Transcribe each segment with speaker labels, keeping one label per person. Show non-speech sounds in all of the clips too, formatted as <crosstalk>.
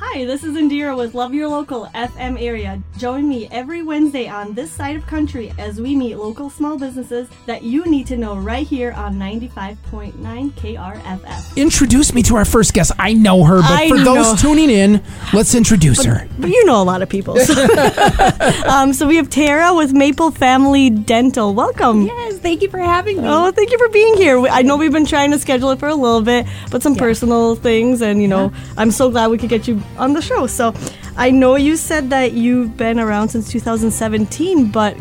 Speaker 1: Hi, this is Indira with Love Your Local FM area. Join me every Wednesday on this side of country as we meet local small businesses that you need to know right here on 95.9 KRFF.
Speaker 2: Introduce me to our first guest. I know her, but
Speaker 1: I
Speaker 2: for
Speaker 1: know.
Speaker 2: those tuning in, let's introduce her.
Speaker 1: But you know a lot of people. <laughs> um, so we have Tara with Maple Family Dental. Welcome.
Speaker 3: Yes, thank you for having me.
Speaker 1: Oh, thank you for being here. I know we've been trying to schedule it for a little bit, but some personal things, and you know, I'm so glad we could get you on the show. So, I know you said that you've been around since 2017, but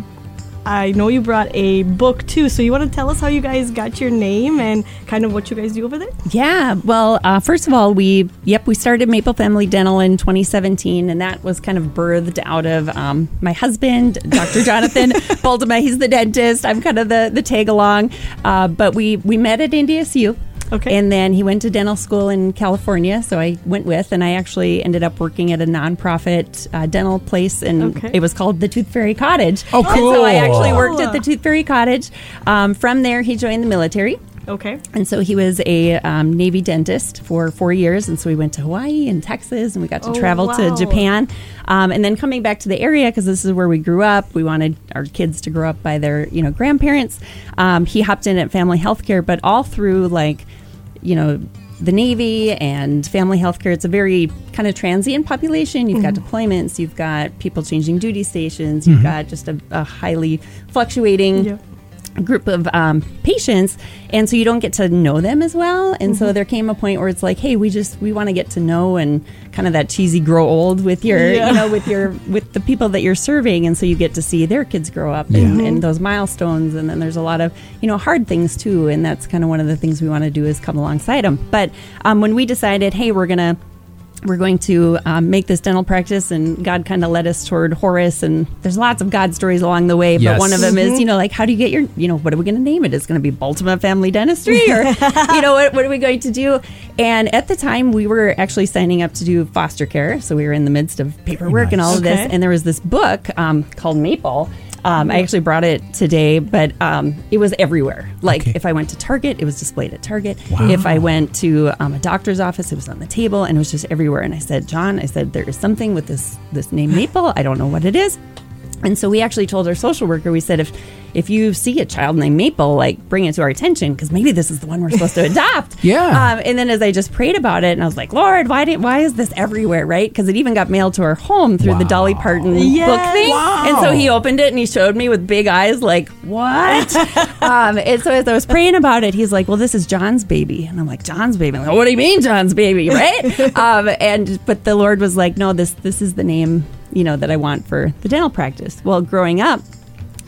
Speaker 1: I know you brought a book too. So, you want to tell us how you guys got your name and kind of what you guys do over there?
Speaker 3: Yeah, well, uh, first of all, we yep we started Maple Family Dental in 2017, and that was kind of birthed out of um, my husband, Dr. <laughs> Jonathan Baltimore. He's the dentist. I'm kind of the the tag along, uh, but we we met at NDSU.
Speaker 1: Okay.
Speaker 3: And then he went to dental school in California, so I went with, and I actually ended up working at a nonprofit uh, dental place, and
Speaker 1: Okay.
Speaker 3: it was called the Tooth Fairy Cottage.
Speaker 2: Oh,
Speaker 3: And so I actually worked at the Tooth Fairy Cottage. Um, from there, he joined the military.
Speaker 1: Okay.
Speaker 3: And so he was a um, Navy dentist for four years. And so we went to Hawaii and Texas and we got to
Speaker 1: Oh,
Speaker 3: travel
Speaker 1: wow.
Speaker 3: to Japan. Um, and then coming back to the area, because this is where we grew up, we wanted our kids to grow up by their, you know, grandparents. Um, he hopped in at family healthcare, but all through like, you know, the Navy and family healthcare, it's a very kind of transient population. You've got mm-hmm. deployments, you've got people changing duty stations, you've mm-hmm. got just a, a highly fluctuating
Speaker 1: Yeah.
Speaker 3: Group of um, patients and so you don't get to know them as well. And
Speaker 1: Mm-hmm.
Speaker 3: so there came a point where it's like hey we just we want to get to know and kind of that cheesy grow old with your
Speaker 1: Yeah.
Speaker 3: you know with your with the people that you're serving. And so you get to see their kids grow up and, and those milestones. And then there's a lot of you know hard things too. And that's kind of one of the things we want to do is come alongside them but um, when we decided hey we're gonna we're going to um, make this dental practice and god kind of led us toward horace and there's lots of god stories along the way
Speaker 2: Yes.
Speaker 3: but one of them is you know like how do you get your you know what are we going to name it? It's going to be baltimore family dentistry or <laughs> you know what, what are we going to do? And at the time we were actually signing up to do foster care so we were in the midst of paperwork and all of this. And there was this book um, called maple um, I actually brought it today, but um, it was everywhere. Like
Speaker 2: Okay.
Speaker 3: if I went to Target, it was displayed at Target. If I went to um, a doctor's office, it was on the table, and it was just everywhere. And I said, John, I said there is something with this this name <gasps> Maple. I don't know what it is. And so we actually told our social worker, we said, if if you see a child named Maple, like bring it to our attention because maybe this is the one we're supposed to <laughs> adopt.
Speaker 2: Yeah.
Speaker 3: Um, and then as I just prayed about it, and I was like, Lord, why did why is this everywhere, right? Because it even got mailed to our home through the Dolly Parton book thing.
Speaker 2: Wow.
Speaker 3: And so he opened it and he showed me with big eyes, like, what? <laughs> um, and so as I was praying about it, he's like, well, this is John's baby. And I'm like, John's baby? I'm like, what do you mean John's baby, <laughs> right? um, and but the Lord was like, no, this this is the name, you know, that I want for the dental practice. Well, growing up,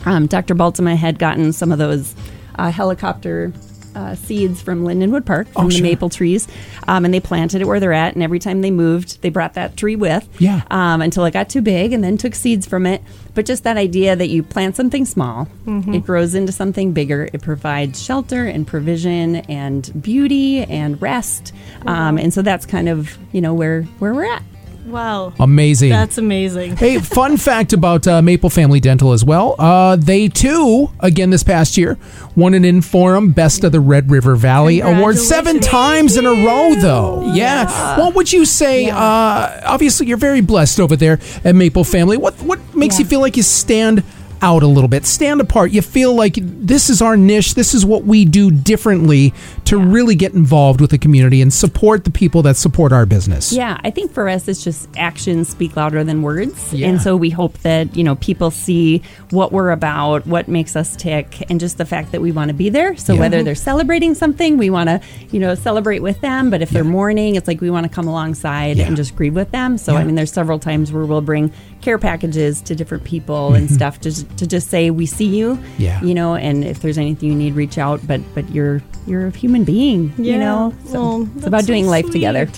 Speaker 3: um, Dr. Baltimore had gotten some of those uh, helicopter uh, seeds from Lindenwood Park from the
Speaker 2: sure.
Speaker 3: maple trees, um, and they planted it where they're at. And every time they moved, they brought that tree with,
Speaker 2: Yeah.
Speaker 3: um, until it got too big, and then took seeds from it. But just that idea that you plant something small, it grows into something bigger. It provides shelter and provision and beauty and rest, um, and so that's kind of you know where where we're at.
Speaker 1: Wow.
Speaker 2: Amazing.
Speaker 1: That's amazing.
Speaker 2: Hey, fun <laughs> fact about uh, Maple Family Dental as well. Uh, they too, again this past year, won an Inforum Best of the Red River Valley Award seven times in a row, though. Yeah. What would you say? Uh, obviously, you're very blessed over there at Maple Family. What what makes you feel like you stand out a little bit, stand apart? You feel like this is our niche. This is what we do differently to really get involved with the community and support the people that support our business.
Speaker 3: Yeah, I think for us, it's just actions speak louder than words.
Speaker 2: Yeah.
Speaker 3: And so we hope that, you know, people see what we're about, what makes us tick, and just the fact that we want to be there. So
Speaker 2: Yeah.
Speaker 3: whether they're celebrating something, we want to, you know, celebrate with them. But if they're mourning, it's like we want to come alongside
Speaker 2: Yeah.
Speaker 3: and just grieve with them. So,
Speaker 2: Yeah.
Speaker 3: I mean, there's several times where we'll bring care packages to different people and stuff to, to just say, we see you,
Speaker 2: Mm-hmm. Yeah.
Speaker 3: you know, and if there's anything you need, reach out. But, but you're, you're a human being, you know? So
Speaker 1: Oh,
Speaker 3: it's about
Speaker 1: so
Speaker 3: doing life together.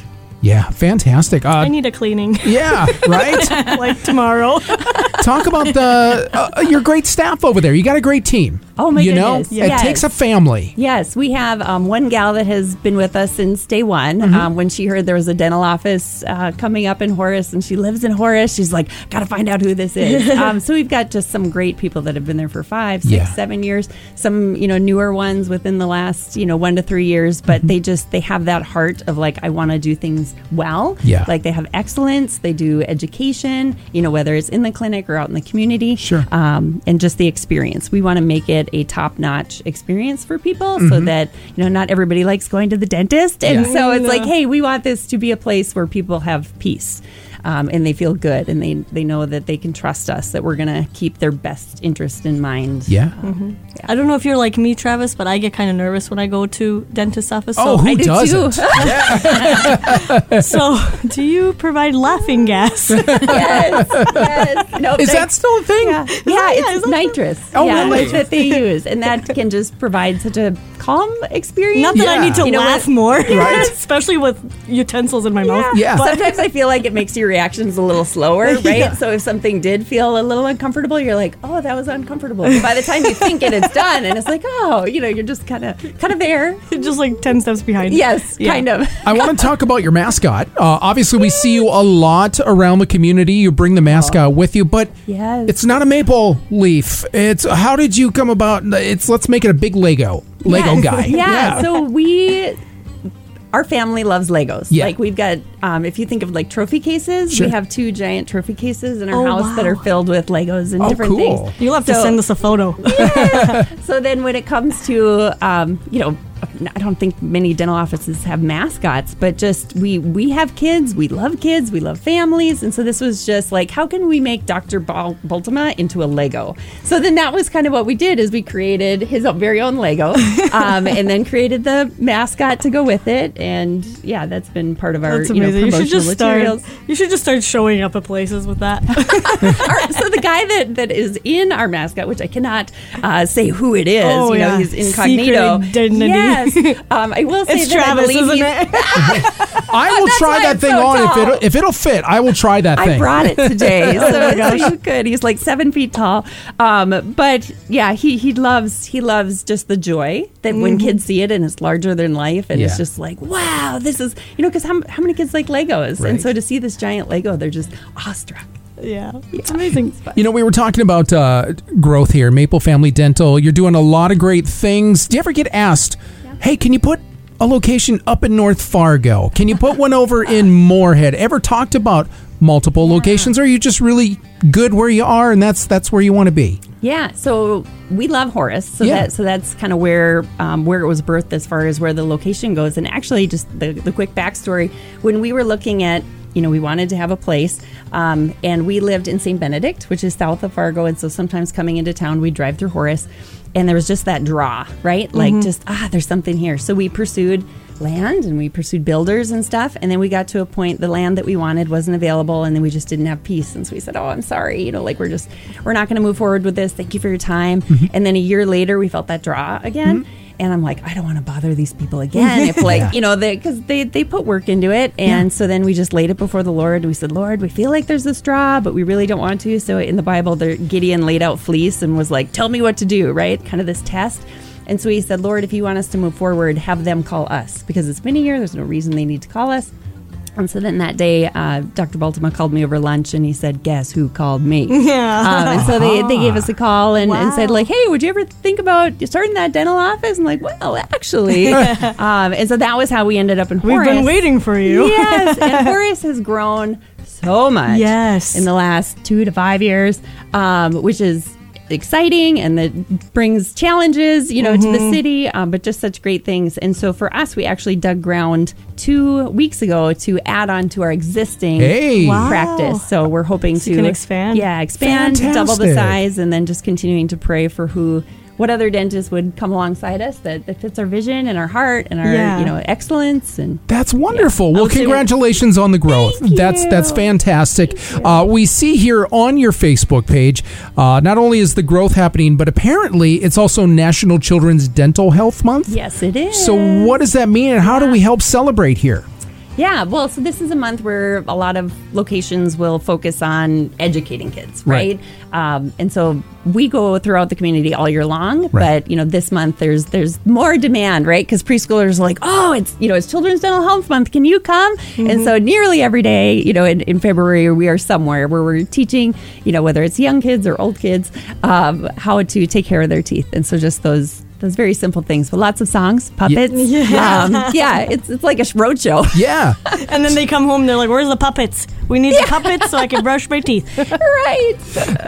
Speaker 2: Yeah, fantastic. Uh,
Speaker 1: I need a cleaning <laughs>
Speaker 2: yeah, right. <laughs>
Speaker 1: like tomorrow. <laughs>
Speaker 2: Talk about the uh, your great staff over there. You got a great team.
Speaker 3: Oh, my goodness.
Speaker 2: you know,
Speaker 3: goodness.
Speaker 2: it takes a family.
Speaker 3: Yes, we have um, one gal that has been with us since day one.
Speaker 2: Mm-hmm.
Speaker 3: Um, when she heard there was a dental office uh, coming up in Horace, and she lives in Horace, she's like, "Got to find out who this is." um, so we've got just some great people that have been there for five, six,
Speaker 2: Yeah.
Speaker 3: seven years. Some you know newer ones within the last you know one to three years, but
Speaker 2: Mm-hmm.
Speaker 3: they just they have that heart of like I want to do things well.
Speaker 2: Yeah.
Speaker 3: like they have excellence. They do education. You know whether it's in the clinic or out in the community.
Speaker 2: Sure.
Speaker 3: Um, and just the experience. We want to make it a top notch experience for people so
Speaker 2: Mm-hmm.
Speaker 3: that, you know, not everybody likes going to the dentist. And
Speaker 2: Yeah.
Speaker 3: so it's like, hey, we want this to be a place where people have peace. Um, and they feel good and they, they know that they can trust us, that we're going to keep their best interest in mind.
Speaker 2: Yeah.
Speaker 1: I don't know if you're like me, Travis, but I get kind of nervous when I go to dentist office.
Speaker 2: Oh,
Speaker 1: So,
Speaker 2: who
Speaker 3: I do
Speaker 2: doesn't?
Speaker 3: too. <laughs>
Speaker 1: so do you provide laughing gas? <laughs>
Speaker 3: yes, yes. No,
Speaker 2: Is
Speaker 3: they-
Speaker 2: that still a thing?
Speaker 3: Yeah, yeah,
Speaker 1: yeah,
Speaker 3: it's
Speaker 1: is
Speaker 3: nitrous.
Speaker 2: Oh,
Speaker 3: yeah,
Speaker 2: really?
Speaker 3: that they use, and that can just provide such a calm experience.
Speaker 1: Not that I need to
Speaker 3: You know
Speaker 1: laugh
Speaker 3: what?
Speaker 1: more,
Speaker 2: Right. <laughs>
Speaker 1: especially with utensils in my mouth.
Speaker 2: Yeah.
Speaker 3: Sometimes I feel like it makes your reactions a little slower, <laughs> right?
Speaker 2: Yeah.
Speaker 3: So if something did feel a little uncomfortable, you're like, "Oh, that was uncomfortable." But by the time you think it, it's <laughs> done, and it's like, "Oh, you know, you're just kind of, kind of there." <laughs>
Speaker 1: Just like 10 steps behind.
Speaker 3: Yes,
Speaker 1: Yeah.
Speaker 3: kind of.
Speaker 2: I want to talk about your mascot. Uh, obviously, we see you a lot around the community. You bring the mascot with you, but
Speaker 3: Yes.
Speaker 2: it's not a maple leaf. It's how did you come about? It's let's make it a big Lego Lego
Speaker 3: Yes.
Speaker 2: guy.
Speaker 3: Yeah. So we, our family loves Legos.
Speaker 2: Yeah.
Speaker 3: Like we've got, um, if you think of like trophy cases,
Speaker 2: Sure.
Speaker 3: we have two giant trophy cases in our
Speaker 1: Oh,
Speaker 3: house that are filled with Legos and
Speaker 2: Oh,
Speaker 3: different
Speaker 2: cool.
Speaker 3: things.
Speaker 1: You'll have to send us a photo. <laughs>
Speaker 3: So then, when it comes to, um, you know, I don't think many dental offices have mascots, but just we we have kids, we love kids, we love families, and so this was just like, how can we make Dr. Bal- Baltimore into a Lego? So then that was kind of what we did is we created his very own Lego, <laughs> um, and then created the mascot to go with it, and yeah, that's been part of our
Speaker 1: That's
Speaker 3: you know
Speaker 1: amazing. You,
Speaker 3: promotional
Speaker 1: should just start.
Speaker 3: materials.
Speaker 1: You should just start showing up at places with that. <laughs>
Speaker 3: So the guy that, that is in our mascot, which I cannot uh, say who it is,
Speaker 1: Oh,
Speaker 3: you know,
Speaker 1: yeah.
Speaker 3: he's incognito.
Speaker 1: Secret identity.
Speaker 3: Yes, <laughs> um, I will say
Speaker 1: it's
Speaker 3: that I
Speaker 1: Travis,
Speaker 3: believe
Speaker 1: isn't
Speaker 3: he's- <laughs>
Speaker 2: I will <laughs>
Speaker 3: That's
Speaker 2: try
Speaker 3: why
Speaker 2: that
Speaker 3: I'm
Speaker 2: thing
Speaker 3: so
Speaker 2: on if
Speaker 3: tall.
Speaker 2: it if it'll fit. I will try that thing.
Speaker 3: I
Speaker 2: thing.
Speaker 3: brought it today, so, so you could. He's like seven feet tall, um, but yeah, he he loves he loves just the joy that when kids see it and it's larger than life, and
Speaker 2: Yeah.
Speaker 3: it's just like wow, this is you know because how, how many kids like Legos,
Speaker 2: Right.
Speaker 3: and so to see this giant Lego, they're just awestruck.
Speaker 1: yeah, it's amazing.
Speaker 2: You know, we were talking about uh, growth here, Maple Family Dental. You're doing a lot of great things. Do you ever get asked, hey, can you put a location up in North Fargo? Can you put one over in Moorhead? Ever talked about multiple locations, or are you just really good where you are and that's that's where you want to be?
Speaker 3: Yeah, so we love Horace, so
Speaker 2: Yeah.
Speaker 3: that so that's kind of where um, where it was birthed as far as where the location goes. And actually, just the the quick backstory: when we were looking at, you know, we wanted to have a place, um, and we lived in St. Benedict, which is south of Fargo, and so sometimes coming into town, we drive through Horace, and there was just that draw, right? Like mm-hmm. just ah, there's something here. So we pursued land and we pursued builders and stuff and then we got to a point the land that we wanted wasn't available and then we just didn't have peace and so we said oh i'm sorry you know like we're just we're not going to move forward with this thank you for your time mm-hmm. and then a year later we felt that draw again mm-hmm. And i'm like i don't want to bother these people again if <laughs> like you know they because they they put work into it. And so then we just laid it before the lord. We said lord we feel like there's this straw, but we really don't want to. So in the bible there gideon laid out fleece and was like tell me what to do right? Kind of this test. And so he said, Lord, if you want us to move forward, have them call us because it's been a year. There's no reason they need to call us. And so then that day, uh, Dr. Baltimore called me over lunch and he said, Guess who called me? <laughs>
Speaker 1: Yeah.
Speaker 3: Um, and so they, they gave us a call and, and said, like, hey, would you ever think about starting that dental office? And like, well, actually. <laughs> um, and so that was how we ended up in
Speaker 1: We've been waiting for you. <laughs>
Speaker 3: Yes, and Horace has grown so much.
Speaker 1: Yes.
Speaker 3: in the last two to five years, um, which is exciting and that brings challenges, you know, to
Speaker 1: Mm-hmm.
Speaker 3: the city. Um, but just such great things. And so for us, we actually dug ground two weeks ago to add on to our existing
Speaker 2: Hey.
Speaker 1: Wow.
Speaker 3: practice. So we're hoping
Speaker 1: So
Speaker 3: to
Speaker 1: you expand?
Speaker 3: Yeah, expand, double the size, and then just continuing to pray for who. What other dentist would come alongside us that, that fits our vision and our heart and our
Speaker 1: Yeah.
Speaker 3: you know excellence and
Speaker 2: That's wonderful. Well,
Speaker 1: I'll
Speaker 2: congratulations on the growth.
Speaker 3: Thank
Speaker 2: That's
Speaker 3: you.
Speaker 2: that's fantastic. Uh, we see here on your Facebook page, uh, not only is the growth happening, but apparently it's also National Children's Dental Health Month.
Speaker 3: yes it is
Speaker 2: So, what does that mean, and how do we help celebrate here?
Speaker 3: Yeah, well, so this is a month where a lot of locations will focus on educating kids,
Speaker 2: Right.
Speaker 3: right? Um, and so we go throughout the community all year long,
Speaker 2: Right.
Speaker 3: but you know, this month there's there's more demand, right? Because preschoolers are like, oh, it's you know, it's Children's Dental Health Month. Can you come? And so nearly every day, you know, in, in February we are somewhere where we're teaching, you know, whether it's young kids or old kids, um, how to take care of their teeth. And so just those. Those very simple things, but lots of songs, puppets.
Speaker 1: Yeah.
Speaker 3: Um, <laughs> yeah it's, it's like a road show. <laughs>
Speaker 2: Yeah.
Speaker 1: And then they come home, they're like, "Where's the puppets? We need the puppets so I can brush my teeth." <laughs>
Speaker 3: right.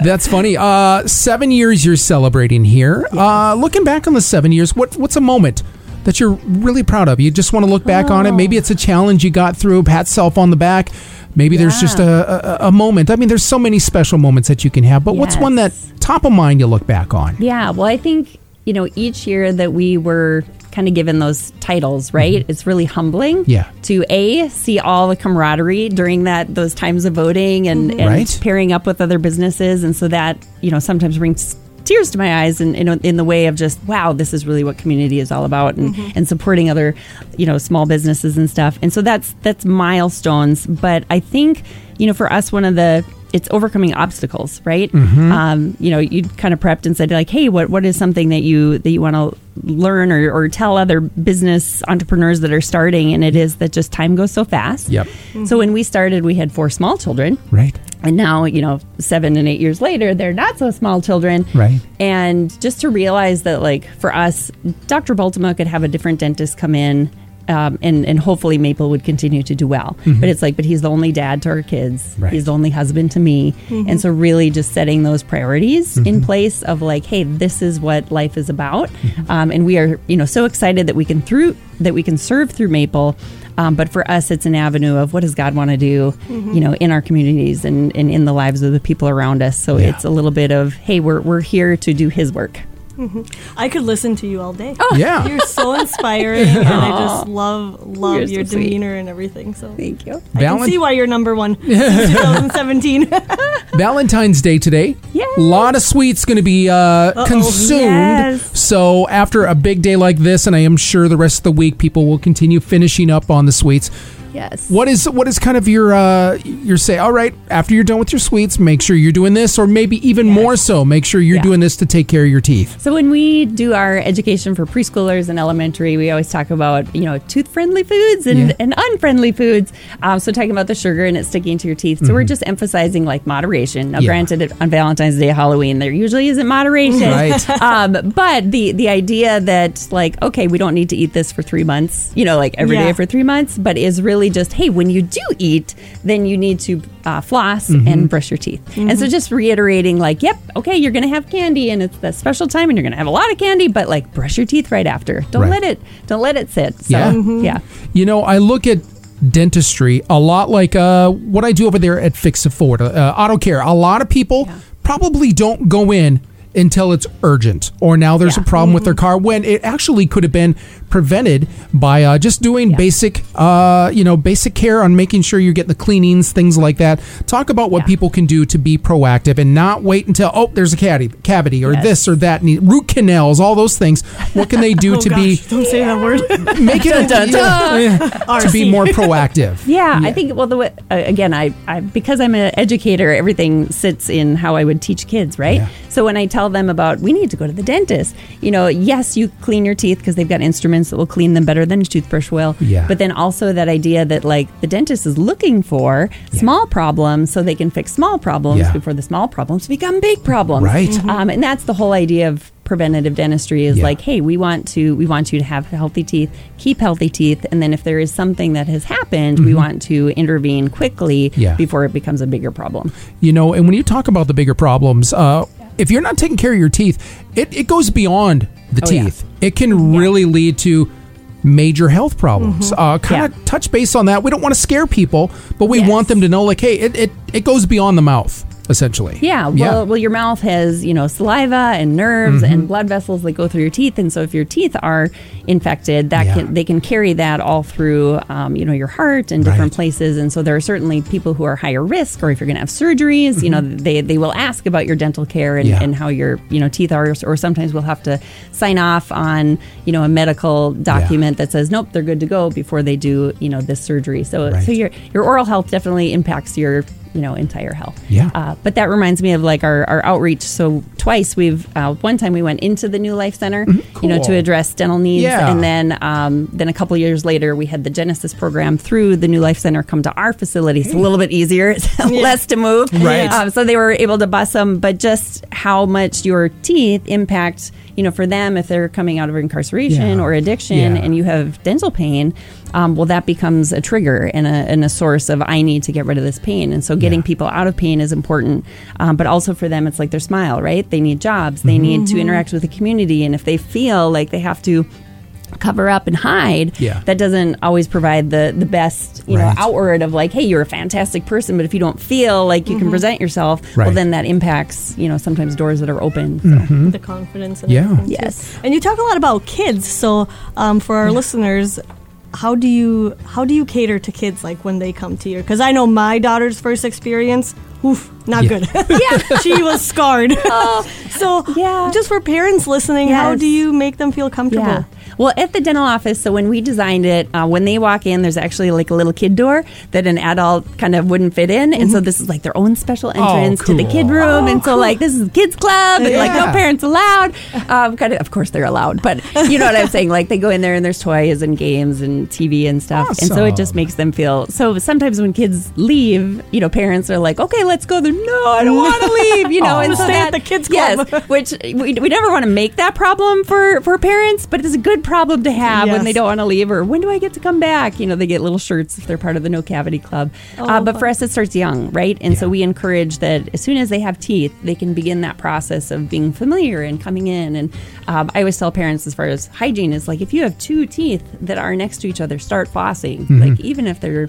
Speaker 2: That's funny. Uh, seven years you're celebrating here. Uh, looking back on the seven years, what what's a moment that you're really proud of? You just want to look back on it.
Speaker 3: Oh.
Speaker 2: Maybe it's a challenge you got through, pat self on the back. Maybe there's just a, a, a moment. I mean, there's so many special moments that you can have, but what's one that top of mind you look back on?
Speaker 3: Yeah. Well, I think, you know, each year that we were kind of given those titles, right? It's really humbling.
Speaker 2: Mm-hmm. Yeah.
Speaker 3: To A, see all the camaraderie during that those times of voting and, and
Speaker 2: Right.
Speaker 3: pairing up with other businesses. And so that, you know, sometimes brings tears to my eyes and in, in the way of just wow this is really what community is all about and, and supporting other you know small businesses and stuff and so that's that's milestones but i think you know for us one of the it's overcoming obstacles right um, you know you kind of prepped and said like hey what what is something that you that you want to learn or, or tell other business entrepreneurs that are starting and it is that just time goes so fast
Speaker 2: Yep.
Speaker 3: so when we started we had four small children
Speaker 2: Right.
Speaker 3: and now, you know, seven and eight years later, they're not so small children.
Speaker 2: Right.
Speaker 3: And just to realize that, like, for us, Dr. Baltimore could have a different dentist come in. Um, and, and hopefully Maple would continue to do well. But it's like, but he's the only dad to our kids.
Speaker 2: Mm-hmm. Right.
Speaker 3: He's the only husband to me. And so, really, just setting those priorities in
Speaker 2: Mm-hmm.
Speaker 3: place of like, hey, this is what life is about.
Speaker 2: Mm-hmm.
Speaker 3: Um, and we are, you know, so excited that we can through that we can serve through Maple. Um, but for us, it's an avenue of what does God want to do, you know, in our communities and, and in the lives of the people around us. So
Speaker 2: Yeah.
Speaker 3: it's a little bit of, hey, we're, we're here to do His work.
Speaker 1: I could listen to you all day.
Speaker 3: Oh.
Speaker 2: Yeah.
Speaker 1: You're so <laughs> inspiring, and I just love love
Speaker 3: You're so
Speaker 1: your
Speaker 3: sweet.
Speaker 1: demeanor and everything. So
Speaker 3: Thank you.
Speaker 1: I
Speaker 2: Valen-
Speaker 1: can see why you're number one <laughs> since 2017. <laughs>
Speaker 2: Valentine's Day today.
Speaker 3: Yay.
Speaker 2: A lot of sweets going to be uh, consumed.
Speaker 3: Yes.
Speaker 2: So after a big day like this, and I am sure the rest of the week people will continue finishing up on the sweets.
Speaker 3: Yes.
Speaker 2: What is what is kind of your uh, your say? All right, after you're done with your sweets, make sure you're doing this, or maybe even more so, make sure you're
Speaker 3: Yeah.
Speaker 2: doing this to take care of your teeth.
Speaker 3: So when we do our education for preschoolers and elementary, we always talk about you know tooth friendly foods and,
Speaker 2: Yeah.
Speaker 3: and unfriendly foods. Um, so talking about the sugar and it sticking to your teeth. So we're just emphasizing like moderation. Now,
Speaker 2: Mm-hmm. Yeah.
Speaker 3: granted, on Valentine's Day, Halloween, there usually isn't moderation.
Speaker 2: Right. <laughs>
Speaker 3: um, but the the idea that like okay, we don't need to eat this for three months. You know, like every day
Speaker 1: Yeah.
Speaker 3: for three months, but is really just hey, when you do eat, then you need to uh, floss
Speaker 2: Mm-hmm.
Speaker 3: and brush your teeth. And so just reiterating, like, yep, okay, you're going to have candy and it's the special time and you're going to have a lot of candy, but like brush your teeth right after. Don't
Speaker 2: Right.
Speaker 3: let it, don't let it sit. So,
Speaker 2: Yeah.
Speaker 3: yeah.
Speaker 2: You know, I look at dentistry a lot like uh, what I do over there at Fix It Forward, uh, Auto Care. A lot of people probably don't go in until it's urgent or now there's
Speaker 3: Yeah.
Speaker 2: a problem with their car when it actually could have been prevented by uh, just doing basic uh, you know basic care on making sure you're getting the cleanings things like that talk about what
Speaker 3: Yeah.
Speaker 2: people can do to be proactive and not wait until oh there's a cavity cavity or
Speaker 3: Yes.
Speaker 2: this or that need root canals all those things what can they do <laughs>
Speaker 1: oh
Speaker 2: to
Speaker 1: gosh, don't say that word. <laughs>
Speaker 2: make it
Speaker 3: Dun, dun,
Speaker 2: yeah, <laughs> to be more proactive.
Speaker 3: Yeah, I think. Well, the way, uh, again, I, I because I'm an educator, everything sits in how I would teach kids, right?
Speaker 2: Yeah.
Speaker 3: So when I tell them about we need to go to the dentist, you know, yes, you clean your teeth because they've got instruments that will clean them better than a toothbrush will.
Speaker 2: Yeah.
Speaker 3: But then also that idea that like the dentist is looking for small problems so they can fix small problems
Speaker 2: Yeah.
Speaker 3: before the small problems become big problems.
Speaker 2: Right. Mhm.
Speaker 3: Um, and that's the whole idea of preventative dentistry is
Speaker 2: Yeah.
Speaker 3: like hey we want to we want you to have healthy teeth keep healthy teeth and then if there is something that has happened we want to intervene quickly
Speaker 2: Mm-hmm. Yeah.
Speaker 3: before it becomes a bigger problem
Speaker 2: You know, and when you talk about the bigger problems, uh, if you're not taking care of your teeth, it, it goes beyond the
Speaker 3: Oh, yeah.
Speaker 2: teeth. It can really lead to major health problems. Uh, kind of
Speaker 3: Yeah.
Speaker 2: touch base on that. We don't want to scare people, but we
Speaker 3: Yes.
Speaker 2: want them to know, like, hey, it, it, it goes beyond the mouth. Essentially.
Speaker 3: Yeah, well, well, your mouth has you know saliva and nerves
Speaker 2: Mm-hmm.
Speaker 3: and blood vessels that go through your teeth, and so if your teeth are infected, that
Speaker 2: Yeah.
Speaker 3: can they can carry that all through um, you know your heart and different
Speaker 2: Right.
Speaker 3: places, and so there are certainly people who are higher risk, or if you're going to have surgeries, you know they they will ask about your dental care and,
Speaker 2: Mm-hmm. Yeah.
Speaker 3: and how your you know teeth are, or sometimes we'll have to sign off on you know a medical document that says nope they're good to go before they do you know this surgery. So
Speaker 2: Right.
Speaker 3: so your your oral health definitely impacts your you know entire health.
Speaker 2: Yeah.
Speaker 3: Uh, but that reminds me of like our, our outreach. So twice we've uh, one time we went into the New Life Center, you know, to
Speaker 2: Mm-hmm.
Speaker 3: Address dental needs,
Speaker 2: Yeah.
Speaker 3: and then um, then a couple years later we had the Genesis program through the New Life Center come to our facility. It's a little bit easier, <laughs> it's less to move,
Speaker 2: Right.
Speaker 3: Um, so they were able to bus them, but just how much your teeth impact. You know, for them, if they're coming out of incarceration
Speaker 2: Yeah.
Speaker 3: or addiction,
Speaker 2: Yeah.
Speaker 3: and you have dental pain, um, well, that becomes a trigger and a, and a source of I need to get rid of this pain. And so, getting
Speaker 2: Yeah.
Speaker 3: people out of pain is important. Um, but also for them, it's like their smile, right? They need jobs, they need
Speaker 2: Mm-hmm.
Speaker 3: to interact with the community, and if they feel like they have to cover up and hide
Speaker 2: Yeah.
Speaker 3: that doesn't always provide the the best you
Speaker 2: Right.
Speaker 3: know outward of like hey you're a fantastic person but if you don't feel like you can present yourself well
Speaker 2: Mm-hmm.
Speaker 3: Then that impacts you know sometimes doors that are open so.
Speaker 1: the confidence. And
Speaker 2: Yeah.
Speaker 1: everything, too.
Speaker 3: Yes.
Speaker 1: And you talk a lot about kids. So um, for our listeners, how do you how do you cater to kids like when they come to you? Because I know my daughter's first experience. Oof, not
Speaker 2: Yeah.
Speaker 1: good. <laughs> yeah, <laughs> she was scarred. Oh. <laughs> so
Speaker 3: Yeah.
Speaker 1: just for parents listening, how do you make them feel comfortable?
Speaker 3: Yeah. Well, at the dental office, so when we designed it, uh, when they walk in, there's actually like a little kid door that an adult kind of wouldn't fit in, and so this is like their own special entrance to the kid
Speaker 2: cool.
Speaker 3: room, and so like this is kids club, and like no parents allowed. Um, kind of, of course they're allowed, but you know what I'm saying? Like they go in there and there's toys and games and TV and stuff, and so it just makes them feel. So sometimes when kids leave, you know, parents are like, okay, let's go. They're no, I don't want to <laughs> leave. You know,
Speaker 2: Aw.
Speaker 3: and so
Speaker 1: Stay at the kids club.
Speaker 3: Yes, which we, we never want to make that problem for for parents, but it's a good problem to have when they don't want to leave or when do I get to come back? You know, they get little shirts if they're part of the No Cavity Club. uh, but for us, it starts young, right? And so we encourage that as soon as they have teeth, they can begin that process of being familiar and coming in. And um, I always tell parents, as far as hygiene, is like if you have two teeth that are next to each other, start flossing. Like even if they're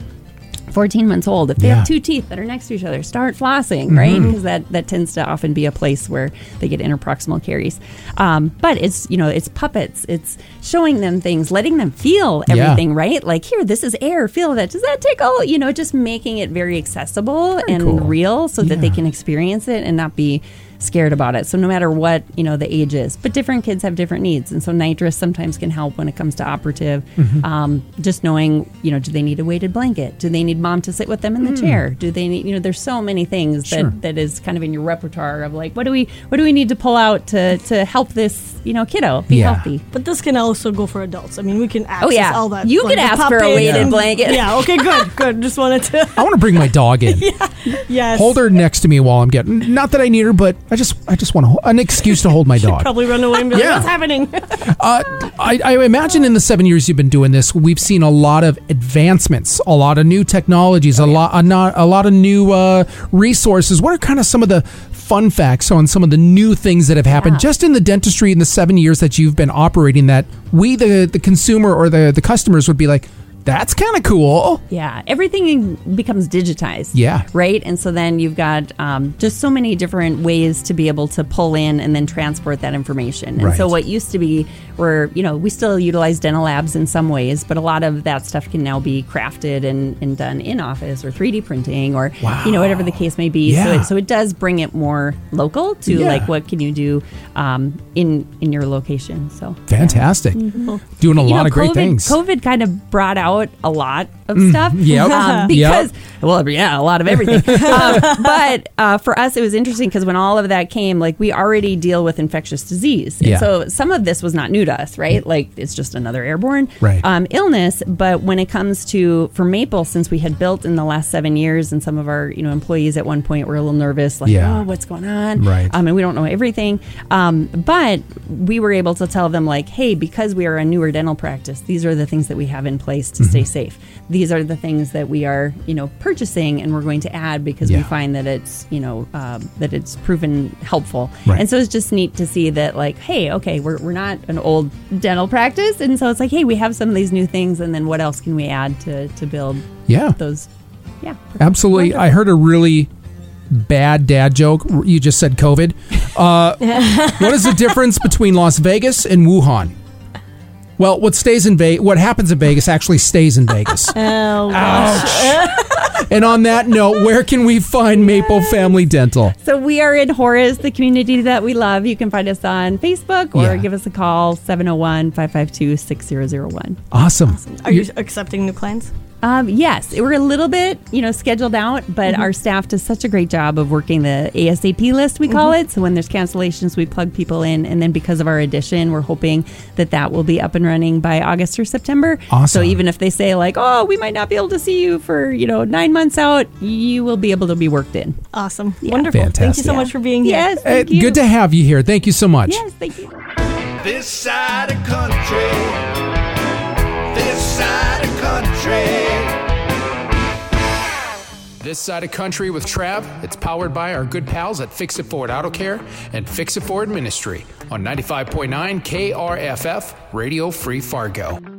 Speaker 3: 14 months old. If they
Speaker 2: Yeah. Mm-hmm.
Speaker 3: have two teeth that are next to each other start flossing right? Because that that tends to often be a place where they get interproximal caries. Um, but it's you know it's puppets. It's showing them things letting them feel
Speaker 2: Yeah.
Speaker 3: everything right? Like here this is air. Feel that. Does that tickle? You know just making it very accessible and
Speaker 2: cool.
Speaker 3: real so that they can experience it and not be scared about it so no matter what you know the age is but different kids have different needs and so nitrous sometimes can help when it comes to operative
Speaker 2: Mm-hmm.
Speaker 3: um, just knowing you know do they need a weighted blanket do they need mom to sit with them in the chair do they need you know there's so many things
Speaker 2: Mm. Sure.
Speaker 3: that that is kind of in your repertoire of like what do we what do we need to pull out to to help this you know kiddo be
Speaker 2: Yeah.
Speaker 3: healthy
Speaker 1: But this can also go for adults. I mean, we can access
Speaker 3: Oh, yeah.
Speaker 1: all that.
Speaker 3: You
Speaker 1: like
Speaker 3: could
Speaker 1: the
Speaker 3: ask for a weighted
Speaker 1: and-
Speaker 3: blanket.
Speaker 1: Yeah. Okay. Good. Good. Just wanted to. <laughs>
Speaker 2: I want to bring my dog in. <laughs> yeah.
Speaker 1: Yes.
Speaker 2: Hold her next to me while I'm getting. Not that I need her, but I just I just want to, an excuse to hold my <laughs> dog.
Speaker 1: Probably run away and be like,
Speaker 2: Yeah.
Speaker 1: "What's happening?" <laughs>
Speaker 2: Uh, I, I imagine in the seven years you've been doing this, we've seen a lot of advancements, a lot of new technologies, a lot, a, not, a lot of new uh, resources. What are kind of some of the fun facts on some of the new things that have happened
Speaker 3: Yeah.
Speaker 2: just in the dentistry in the seven years that you've been operating? That we, the the consumer or the the customers, would be like, that's kind of cool.
Speaker 3: Yeah, everything becomes digitized.
Speaker 2: Yeah.
Speaker 3: Right? And so then you've got um, just so many different ways to be able to pull in and then transport that information. And so what used to be where, you know, we still utilize dental labs in some ways, but a lot of that stuff can now be crafted and, and done in office or 3D printing or, you know, whatever the case may be. So,
Speaker 2: Yeah.
Speaker 3: it, so it does bring it more local to
Speaker 2: Yeah.
Speaker 3: like what can you do um, in, in your location. So
Speaker 2: Fantastic, doing a
Speaker 3: you
Speaker 2: lot
Speaker 3: know,
Speaker 2: of great
Speaker 3: COVID,
Speaker 2: things.
Speaker 3: COVID kind of brought out a lot of stuff.
Speaker 2: yep.
Speaker 3: Um, because, well, yeah, a lot of everything. <laughs> um, but uh, for us, it was interesting because when all of that came, like we already deal with infectious disease.
Speaker 2: Yeah.
Speaker 3: So some of this was not new to us, right? Like it's just another airborne
Speaker 2: Right.
Speaker 3: um, illness. But when it comes to, for Maple, since we had built in the last seven years and some of our, you know, employees at one point were a little nervous, like,
Speaker 2: Yeah.
Speaker 3: oh, what's going on?
Speaker 2: Right.
Speaker 3: Um, and we don't know everything. Um, but we were able to tell them, like, hey, because we are a newer dental practice, these are the things that we have in place to stay
Speaker 2: Mm-hmm.
Speaker 3: safe. These are the things that we are, you know, purchasing and we're going to add because we find that it's, you know, um, that it's proven helpful.
Speaker 2: Right.
Speaker 3: And so it's just neat to see that, like, hey, okay, we're, we're not an old dental practice. And so it's like, hey, we have some of these new things. And then what else can we add to, to build
Speaker 2: yeah,
Speaker 3: those? Yeah.
Speaker 2: Absolutely. I heard a really bad dad joke. You just said COVID. Uh, <laughs> what is the difference between Las Vegas and Wuhan? Well, what stays in Vegas, what happens in Vegas actually stays in Vegas. <laughs>
Speaker 1: Oh, gosh.
Speaker 2: and on that note, where can we find Maple Family Dental?
Speaker 3: So we are in Horace, the community that we love. You can find us on Facebook or
Speaker 2: Yeah.
Speaker 3: give us a call 701-552-6001.
Speaker 2: Awesome.
Speaker 1: Are you accepting new clients?
Speaker 3: Um, yes, we're a little bit, you know, scheduled out, but
Speaker 1: Mm-hmm.
Speaker 3: our staff does such a great job of working the ASAP list, we
Speaker 1: Mm-hmm.
Speaker 3: call it. So when there's cancellations, we plug people in, and then because of our addition, we're hoping that that will be up and running by August or September.
Speaker 2: Awesome.
Speaker 3: So even if they say like, "Oh, we might not be able to see you for you know nine months out," you will be able to be worked in.
Speaker 1: Awesome. Wonderful. Thank you
Speaker 2: Fantastic.
Speaker 1: so much for being here.
Speaker 3: Yes,
Speaker 2: Uh,
Speaker 3: you.
Speaker 2: good to have you here. Thank you so much.
Speaker 3: Yes, thank you.
Speaker 4: This side of country. This side of country.
Speaker 2: This side of country with Trav, it's powered by our good pals at Fix It Forward Auto Care and Fix It Forward Ministry on 95.9 KRFF Radio Free Fargo.